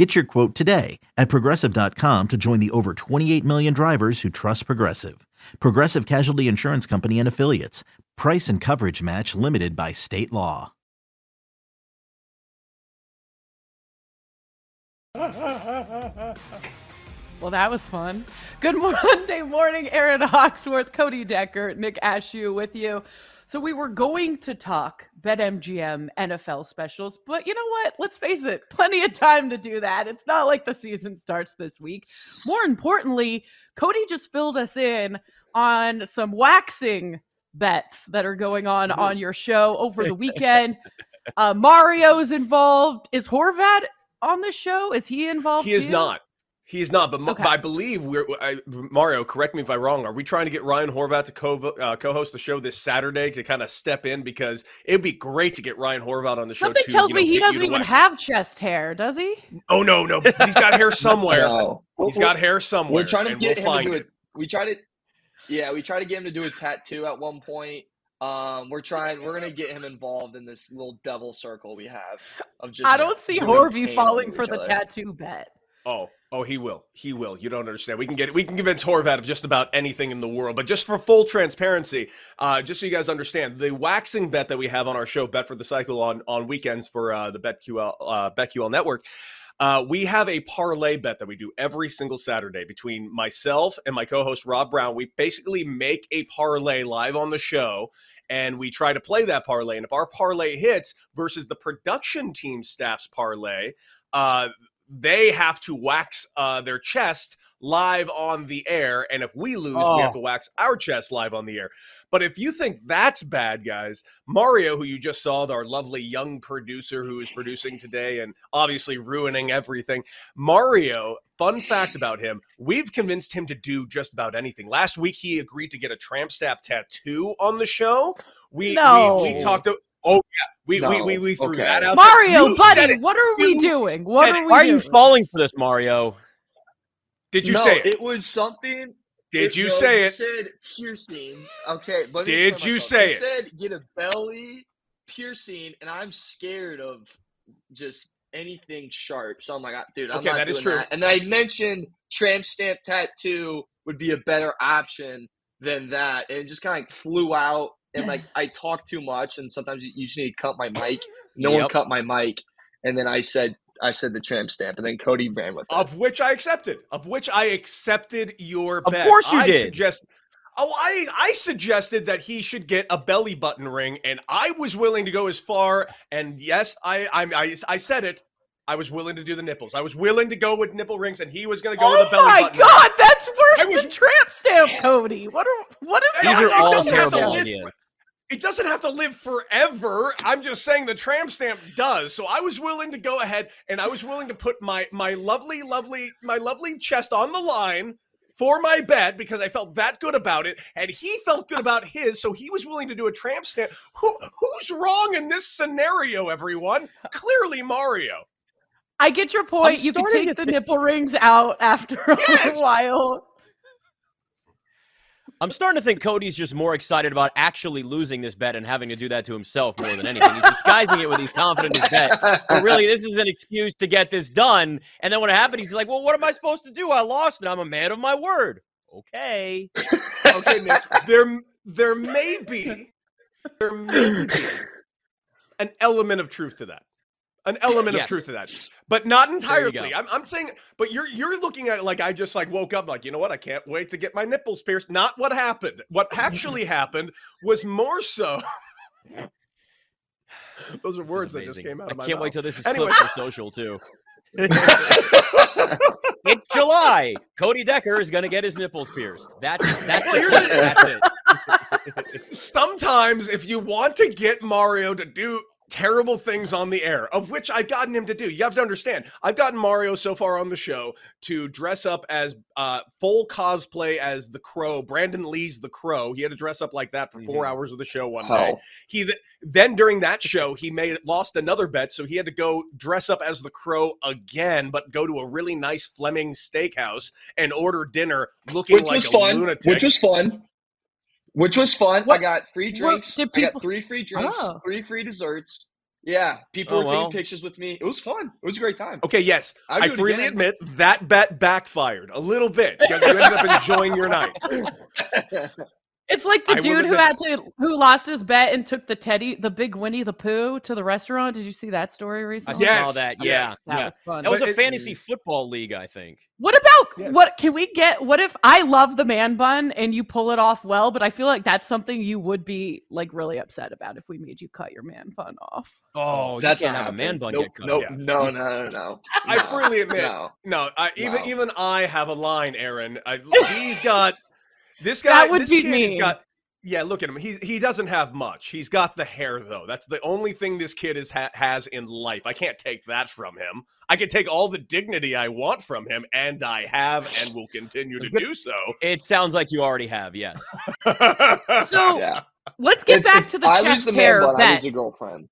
Get your quote today at progressive.com to join the over 28 million drivers who trust Progressive. Progressive Casualty Insurance Company and Affiliates. Price and coverage match limited by state law. Well, that was fun. Good Monday morning, Aaron Hawksworth, Cody Decker, Nick Ashooh with you. So we were going to talk BetMGM NFL specials, but you know what? Let's face it, plenty of time to do that. It's not like the season starts this week. More importantly, Cody just filled us in on some waxing bets that are going on on your show over the weekend. Uh, Mario's involved. Is Horvat on the show? Is he involved? He is too? not. He is not. But, Okay. but I believe we're I, Mario. Correct me if I'm wrong. Are we trying to get Ryan Horvat to co uh, co-host the show this Saturday to kind of step in because it'd be great to get Ryan Horvat on the show. Something to, tells you know, me he doesn't even wax. have chest hair, does he? Oh no, no, he's got hair somewhere. No. He's got hair somewhere. We're trying to and get we'll him to do it. it. We tried to, yeah, we tried to get him to do a tattoo at one point. Um, we're trying. We're gonna get him involved in this little devil circle we have of just. I don't see doing Horvey pain falling for the other. tattoo bet. Oh, oh, he will. He will. You don't understand. We can get we can convince Horvat of just about anything in the world. But just for full transparency, uh, just so you guys understand, the waxing bet that we have on our show, Bet for the Cycle, on on weekends for uh, the BetQL uh, BetQL network. Uh, we have a parlay bet that we do every single Saturday between myself and my co-host Rob Brown. We basically make a parlay live on the show, and we try to play that parlay. And if our parlay hits versus the production team staff's parlay, uh, they have to wax uh, their chest live on the air. And if we lose, we have Oh. to wax our chest live on the air. But if you think that's bad, guys, Mario, who you just saw, our lovely young producer who is producing today and obviously ruining everything, Mario, fun fact about him, we've convinced him to do just about anything. Last week, he agreed to get a tramp stamp tattoo on the show. We, No. we, we talked to, oh, yeah, we, we, No. we, we threw Okay. that out. Mario, You said buddy, what are we You doing? What are we Why are you falling for this, Mario? Did you no, say it? it was something. Did it- you no, say it? Said piercing. Okay, let me Did you myself. say it? Said get a belly piercing, and I'm scared of just anything sharp. So I'm like, "Ah, dude, I'm Okay, not that doing is true. that. And I mentioned tramp stamp tattoo would be a better option than that, and it just kind of flew out. And like I talk too much, and sometimes you you just need to cut my mic. No one cut my mic, and then I said I said the tramp stamp, and then Cody ran with it. Of which I accepted. Of which I accepted your Of bet. course you I did. Suggest, oh, I I suggested that he should get a belly button ring, and I was willing to go as far. And yes, I I I, I said it. I was willing to do the nipples. I was willing to go with nipple rings, and he was going to go with Oh a belly my button. ring. God, that's worse I was- than tramp stamp, Cody. What are what is These are it all doesn't have to terrible live- ideas. It doesn't have to live forever. I'm just saying the tramp stamp does. So I was willing to go ahead and I was willing to put my my lovely, lovely, my lovely chest on the line for my bet because I felt that good about it, and he felt good about his, so he was willing to do a tramp stamp. Who who's wrong in this scenario, everyone? Clearly Mario. I get your point. You can starting take the thi- nipple rings out after a while. I'm starting to think Cody's just more excited about actually losing this bet and having to do that to himself more than anything. He's disguising it with he's confident in his bet. But really, this is an excuse to get this done. And then when it happened, he's like, well, what am I supposed to do? I lost and I'm a man of my word. Okay. Okay, Nick. there there may be there may be an element of truth to that. An element Yes. of truth to that. But not entirely. I'm, I'm saying, but you're you're looking at it like I just like woke up like, you know what? I can't wait to get my nipples pierced. Not what happened. What actually happened was more so. Those are This words that just came out I of my can't mouth. wait till this is Anyway. clipped for social, too. It's July. Cody Decker is going to get his nipples pierced. That's, that's, Well, the here's tweet. the- that's it. Sometimes if you want to get Mario to do terrible things on the air, of which I've gotten him to do. You have to understand, I've gotten Mario so far on the show to dress up as uh, full cosplay as the Crow. Brandon Lee's the Crow. He had to dress up like that for 4 Mhm. hours of the show one Oh. day. He th- then during that show he made lost another bet, so he had to go dress up as the Crow again, but go to a really nice Fleming steakhouse and order dinner looking which like was a fun. lunatic. Which was fun. Which was fun. I got free what drinks. did I got three free drinks, Oh. three free desserts. Yeah, people Oh, were taking well. pictures with me. It was fun. It was a great time. Okay, yes, I'd I freely again. admit that bet backfired a little bit because you ended up enjoying your night. It's like the I dude who had to who lost his bet and took the teddy, the big Winnie the Pooh, to the restaurant. Did you see that story I recently? Yes, saw that. Yeah, yes. that yeah. was fun. That was But a it- fantasy football league, I think. What about Yes. what can we get? What if I love the man bun and you pull it off well, but I feel like that's something you would be like really upset about if we made you cut your man bun off. Oh, That's can't a man bun Nope, get cut. nope, Yeah. no, no, no, no. I freely admit, no. no, I, even No. even I have a line, Aaron. I, he's got this guy. That would this be kid me. has got. Yeah, look at him. He he doesn't have much. He's got the hair though. That's the only thing this kid is ha- has in life. I can't take that from him. I can take all the dignity I want from him, and I have, and will continue to do so. It sounds like you already have, yes. So Yeah. let's get If- back if to the I lose chest the man hair bun, I bet. lose a girlfriend.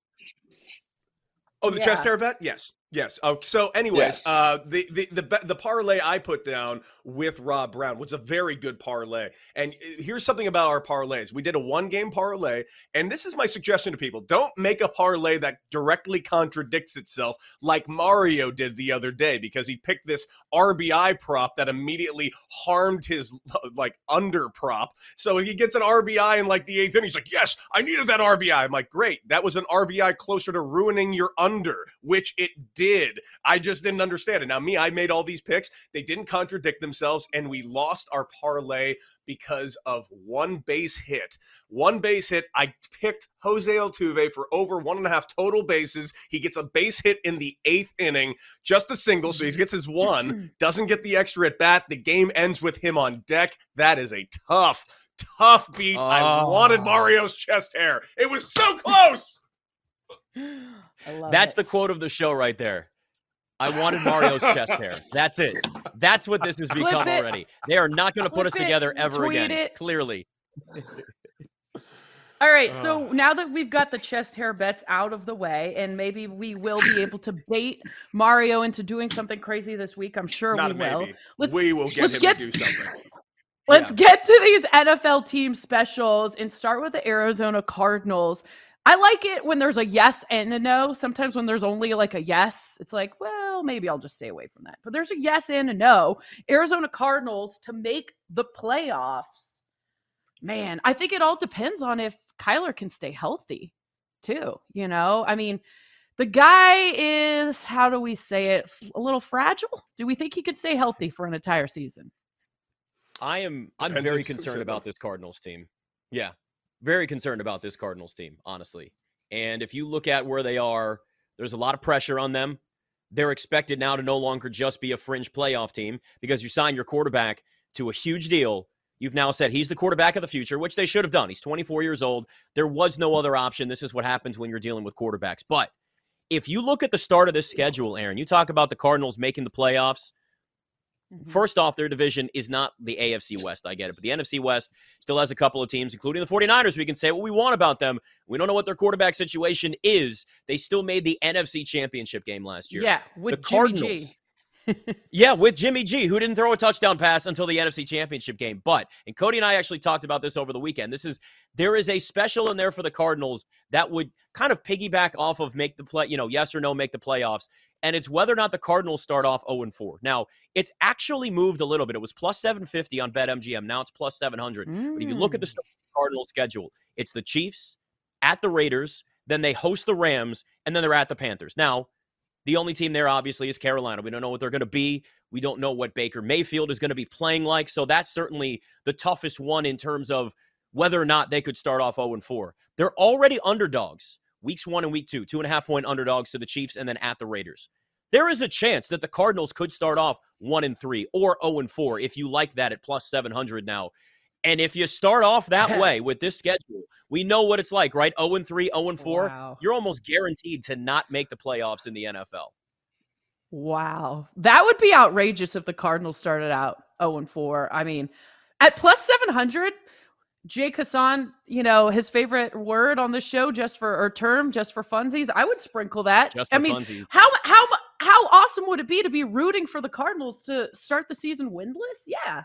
Oh, the Yeah. chest hair bet? Yes. Yes. Oh, so anyways, Yes. uh the the the the parlay I put down with Rob Brown was a very good parlay. And uh, here's something about our parlays. We did a one game parlay, and this is my suggestion to people. Don't make a parlay that directly contradicts itself like Mario did the other day because he picked this RBI prop that immediately harmed his like under prop. So he gets an RBI in like the 8th inning. He's like, "Yes, I needed that RBI." I'm like, "Great. That was an RBI closer to ruining your under, which it did. I just didn't understand it. Now, me, I made all these picks. They didn't contradict themselves, and we lost our parlay because of one base hit. One base hit. I picked Jose Altuve for over one and a half total bases. He gets a base hit in the eighth inning, just a single, so he gets his one, doesn't get the extra at bat. The game ends with him on deck. That is a tough, tough beat. I wanted Oh. Mario's chest hair. It was so close. That's it. the quote of the show right there. I wanted Mario's chest hair. That's it. That's what this has Clip become it. already. They are not going to put us it, together ever tweet again. it. Clearly. All right, so now that we've got the chest hair bets out of the way, and maybe we will be able to bait Mario into doing something crazy this week. I'm sure Not we will. Let's- we will get him get- to do something. Let's get to these NFL team specials and start with the Arizona Cardinals. I like it when there's a yes and a no. Sometimes when there's only like a yes, it's like, well, maybe I'll just stay away from that. But there's a yes and a no. Arizona Cardinals to make the playoffs. Man, I think it all depends on if Kyler can stay healthy, too. You know, I mean, the guy is, how do we say it, a little fragile? Do we think he could stay healthy for an entire season? I am I'm very concerned about this Cardinals team. Yeah. Very concerned about this Cardinals team, honestly. And if you look at where they are, there's a lot of pressure on them. They're expected now to no longer just be a fringe playoff team because you signed your quarterback to a huge deal. You've now said he's the quarterback of the future, which they should have done. He's 24 years old. There was no other option. This is what happens when you're dealing with quarterbacks. But if you look at the start of this schedule, Aaron, you talk about the Cardinals making the playoffs. Mm-hmm. First off, their division is not the AFC West. I get it. But the NFC West still has a couple of teams, including the 49ers. We can say what we want about them. We don't know what their quarterback situation is. They still made the NFC Championship game last year. Yeah, with the Jimmy Cardinals. G. Yeah, with Jimmy G, who didn't throw a touchdown pass until the NFC Championship game. But, and Cody and I actually talked about this over the weekend. This is, there is a special in there for the Cardinals that would kind of piggyback off of make the play, you know, yes or no, make the playoffs. And it's whether or not the Cardinals start off 0 4. Now, it's actually moved a little bit. It was plus 750 on BetMGM. Now it's plus 700. But if you look at the Mm. start of the Cardinals schedule, it's the Chiefs at the Raiders, then they host the Rams, and then they're at the Panthers. Now, the only team there obviously is Carolina. We don't know what they're going to be. We don't know what Baker Mayfield is going to be playing like. So that's certainly the toughest one in terms of whether or not they could start off 0 4. They're already underdogs, weeks one and week two, two and a half point underdogs to the Chiefs and then at the Raiders. There is a chance that the Cardinals could start off 1 and 3 or 0 and 4 if you like that at plus 700 now. And if you start off that way with this schedule, we know what it's like, right? 0 and 3, 0 4. Wow. You're almost guaranteed to not make the playoffs in the NFL. Wow. That would be outrageous if the Cardinals started out 0 and 4. I mean, at plus 700, Jake Hassan, you know, his favorite word on the show just for or term just for funsies, I would sprinkle that. Just for I mean, funsies. how how how awesome would it be to be rooting for the Cardinals to start the season windless? Yeah.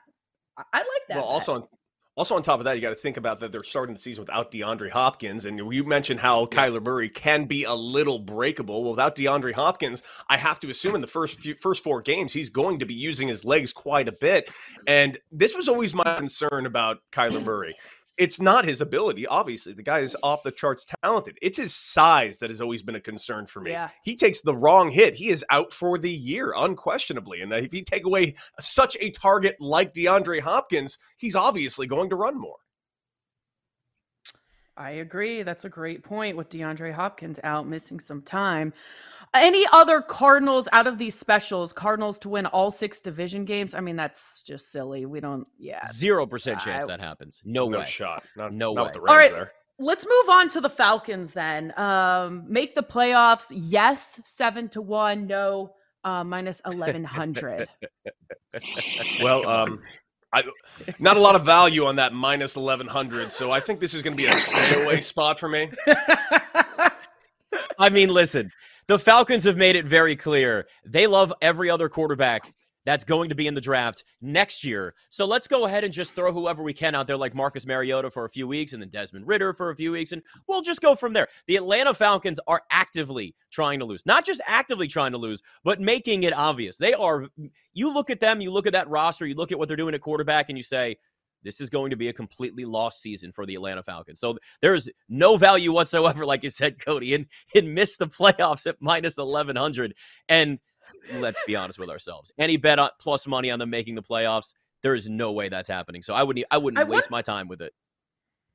I, I like that. Well, bet. also on also on top of that, you got to think about that they're starting the season without DeAndre Hopkins, and you mentioned how Kyler Murray can be a little breakable. Well, without DeAndre Hopkins, I have to assume in the first few, first four games he's going to be using his legs quite a bit, and this was always my concern about Kyler Murray. It's not his ability, obviously. The guy is off the charts talented. It's his size that has always been a concern for me. Yeah. He takes the wrong hit. He is out for the year, unquestionably. And uh, if you take away such a target like DeAndre Hopkins, he's obviously going to run more. I agree. That's a great point with DeAndre Hopkins out missing some time. Any other Cardinals out of these specials, Cardinals to win all six division games? I mean, that's just silly. We don't, yeah. Zero percent chance I- that happens. No, no way. shot. Not, No not with way. the All Rams right. there. Let's move on to the Falcons then. Um, make the playoffs. Yes, seven to one. No, uh, minus 1100. Well, um, I, not a lot of value on that minus 1100. So I think this is going to be a stay away spot for me. I mean, listen, the Falcons have made it very clear they love every other quarterback that's going to be in the draft next year. So let's go ahead and just throw whoever we can out there, like Marcus Mariota for a few weeks and then Desmond Ridder for a few weeks, and we'll just go from there. The Atlanta Falcons are actively trying to lose, not just actively trying to lose, but making it obvious. They are, you look at them, you look at that roster, you look at what they're doing at quarterback, and you say, this is going to be a completely lost season for the Atlanta Falcons. So there's no value whatsoever, like you said, Cody, and and miss the playoffs at minus eleven hundred. And let's be honest with ourselves. Any bet on plus money on them making the playoffs, there is no way that's happening. So I wouldn't I wouldn't I waste my time with it.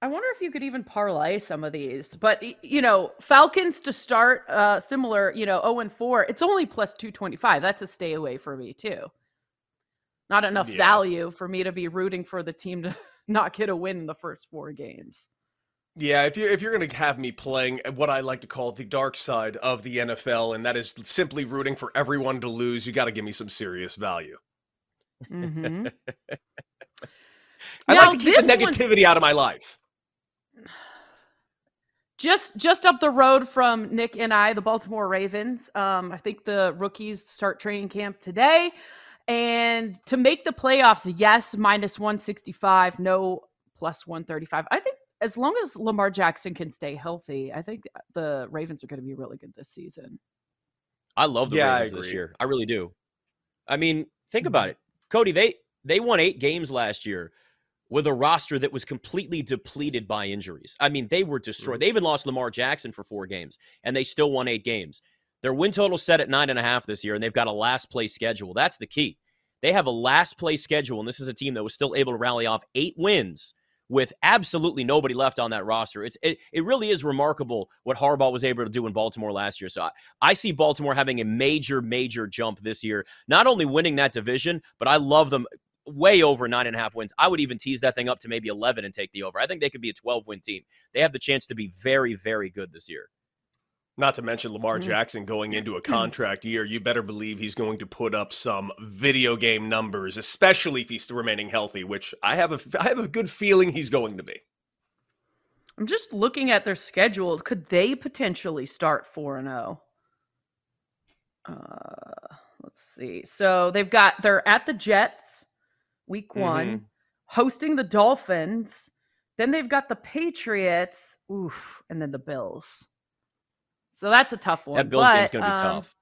I wonder if you could even parlay some of these. But you know, Falcons to start uh similar, you know, 0 and 4, it's only plus 225. That's a stay away for me too. Not enough Yeah. value for me to be rooting for the team to not get a win in the first four games. Yeah, if you if you're going to have me playing what I like to call the dark side of the NFL, and that is simply rooting for everyone to lose, you got to give me some serious value. hmm I Now, like to keep the negativity out of my life. just just up the road from Nick and I, the Baltimore Ravens. Um, I think the rookies start training camp today. And to make the playoffs, yes, minus 165, no plus 135. I think as long as Lamar Jackson can stay healthy, I think the Ravens are going to be really good this season. I love the Yeah, Ravens this year. I really do. I mean, think Mm-hmm. about it. Cody, they they won 8 games last year with a roster that was completely depleted by injuries. I mean, they were destroyed. Mm-hmm. They even lost Lamar Jackson for 4 games and they still won 8 games. Their win total set at nine and a half this year, and they've got a last place schedule. That's the key. They have a last place schedule, and this is a team that was still able to rally off eight wins with absolutely nobody left on that roster. It's it, it really is remarkable what Harbaugh was able to do in Baltimore last year. So I, I see Baltimore having a major, major jump this year. Not only winning that division, but I love them way over nine and a half wins. I would even tease that thing up to maybe 11 and take the over. I think they could be a 12 win team. They have the chance to be very, very good this year. Not to mention Lamar Mhm. Jackson going into a contract year, you better believe he's going to put up some video game numbers, especially if he's still remaining healthy, which I have a I have a good feeling he's going to be. I'm just looking at their schedule. Could they potentially start 4 and 0? Uh, let's see. So they've got they're at the Jets week 1, hosting the Dolphins. Then they've got the Patriots, oof, and then the Bills. So that's a tough one. That Bills game's but, going to be um, tough.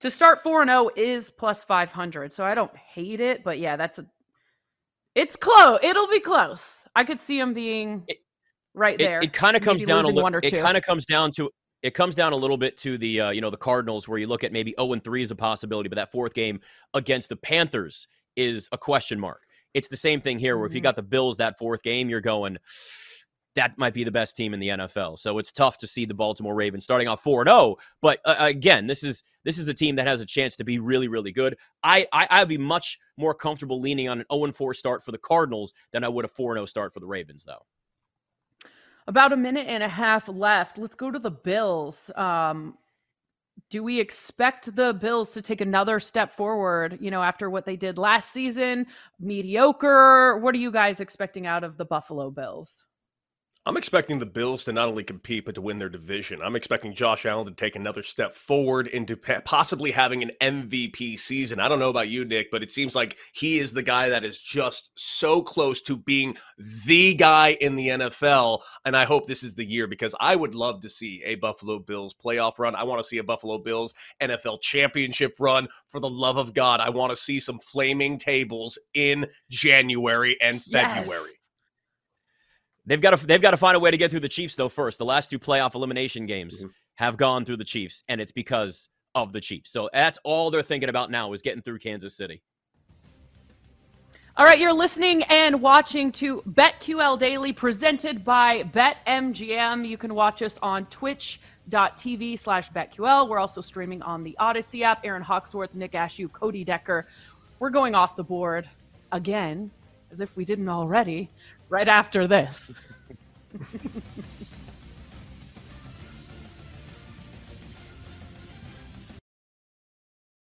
To start 4 and 0 is plus 500. So I don't hate it, but yeah, that's a it's close. It'll be close. I could see them being It- right It, there. it kind of comes down a little. It kind of comes down to it comes down a little bit to the uh, you know the Cardinals where you look at maybe 0 and 3 is a possibility, but that fourth game against the Panthers is a question mark. It's the same thing here where if you Mhm. got the Bills that fourth game, you're going that might be the best team in the NFL. So it's tough to see the Baltimore Ravens starting off 4 0. But uh, again, this is this is a team that has a chance to be really, really good. I, I I'd be much more comfortable leaning on an 0 4 start for the Cardinals than I would a 4 0 start for the Ravens, though. About a minute and a half left. Let's go to the Bills. Um, do we expect the Bills to take another step forward, you know, after what they did last season? Mediocre? What are you guys expecting out of the Buffalo Bills? I'm expecting the Bills to not only compete but to win their division. I'm expecting Josh Allen to take another step forward into possibly having an MVP season. I don't know about you, Nick, but it seems like he is the guy that is just so close to being the guy in the NFL. And I hope this is the year because I would love to see a Buffalo Bills playoff run. I want to see a Buffalo Bills NFL championship run. For the love of God, I want to see some flaming tables in January and February. Yes. They've got to they've got to find a way to get through the Chiefs though first. The last two playoff elimination games mm-hmm. have gone through the Chiefs, and it's because of the Chiefs. So that's all they're thinking about now is getting through Kansas City. All right, you're listening and watching to BetQL Daily presented by BetMGM. You can watch us on twitch.tv slash BetQL. We're also streaming on the Odyssey app. Aaron Hawksworth, Nick Ashooh, Cody Decker. We're going off the board again, as if we didn't already right after this.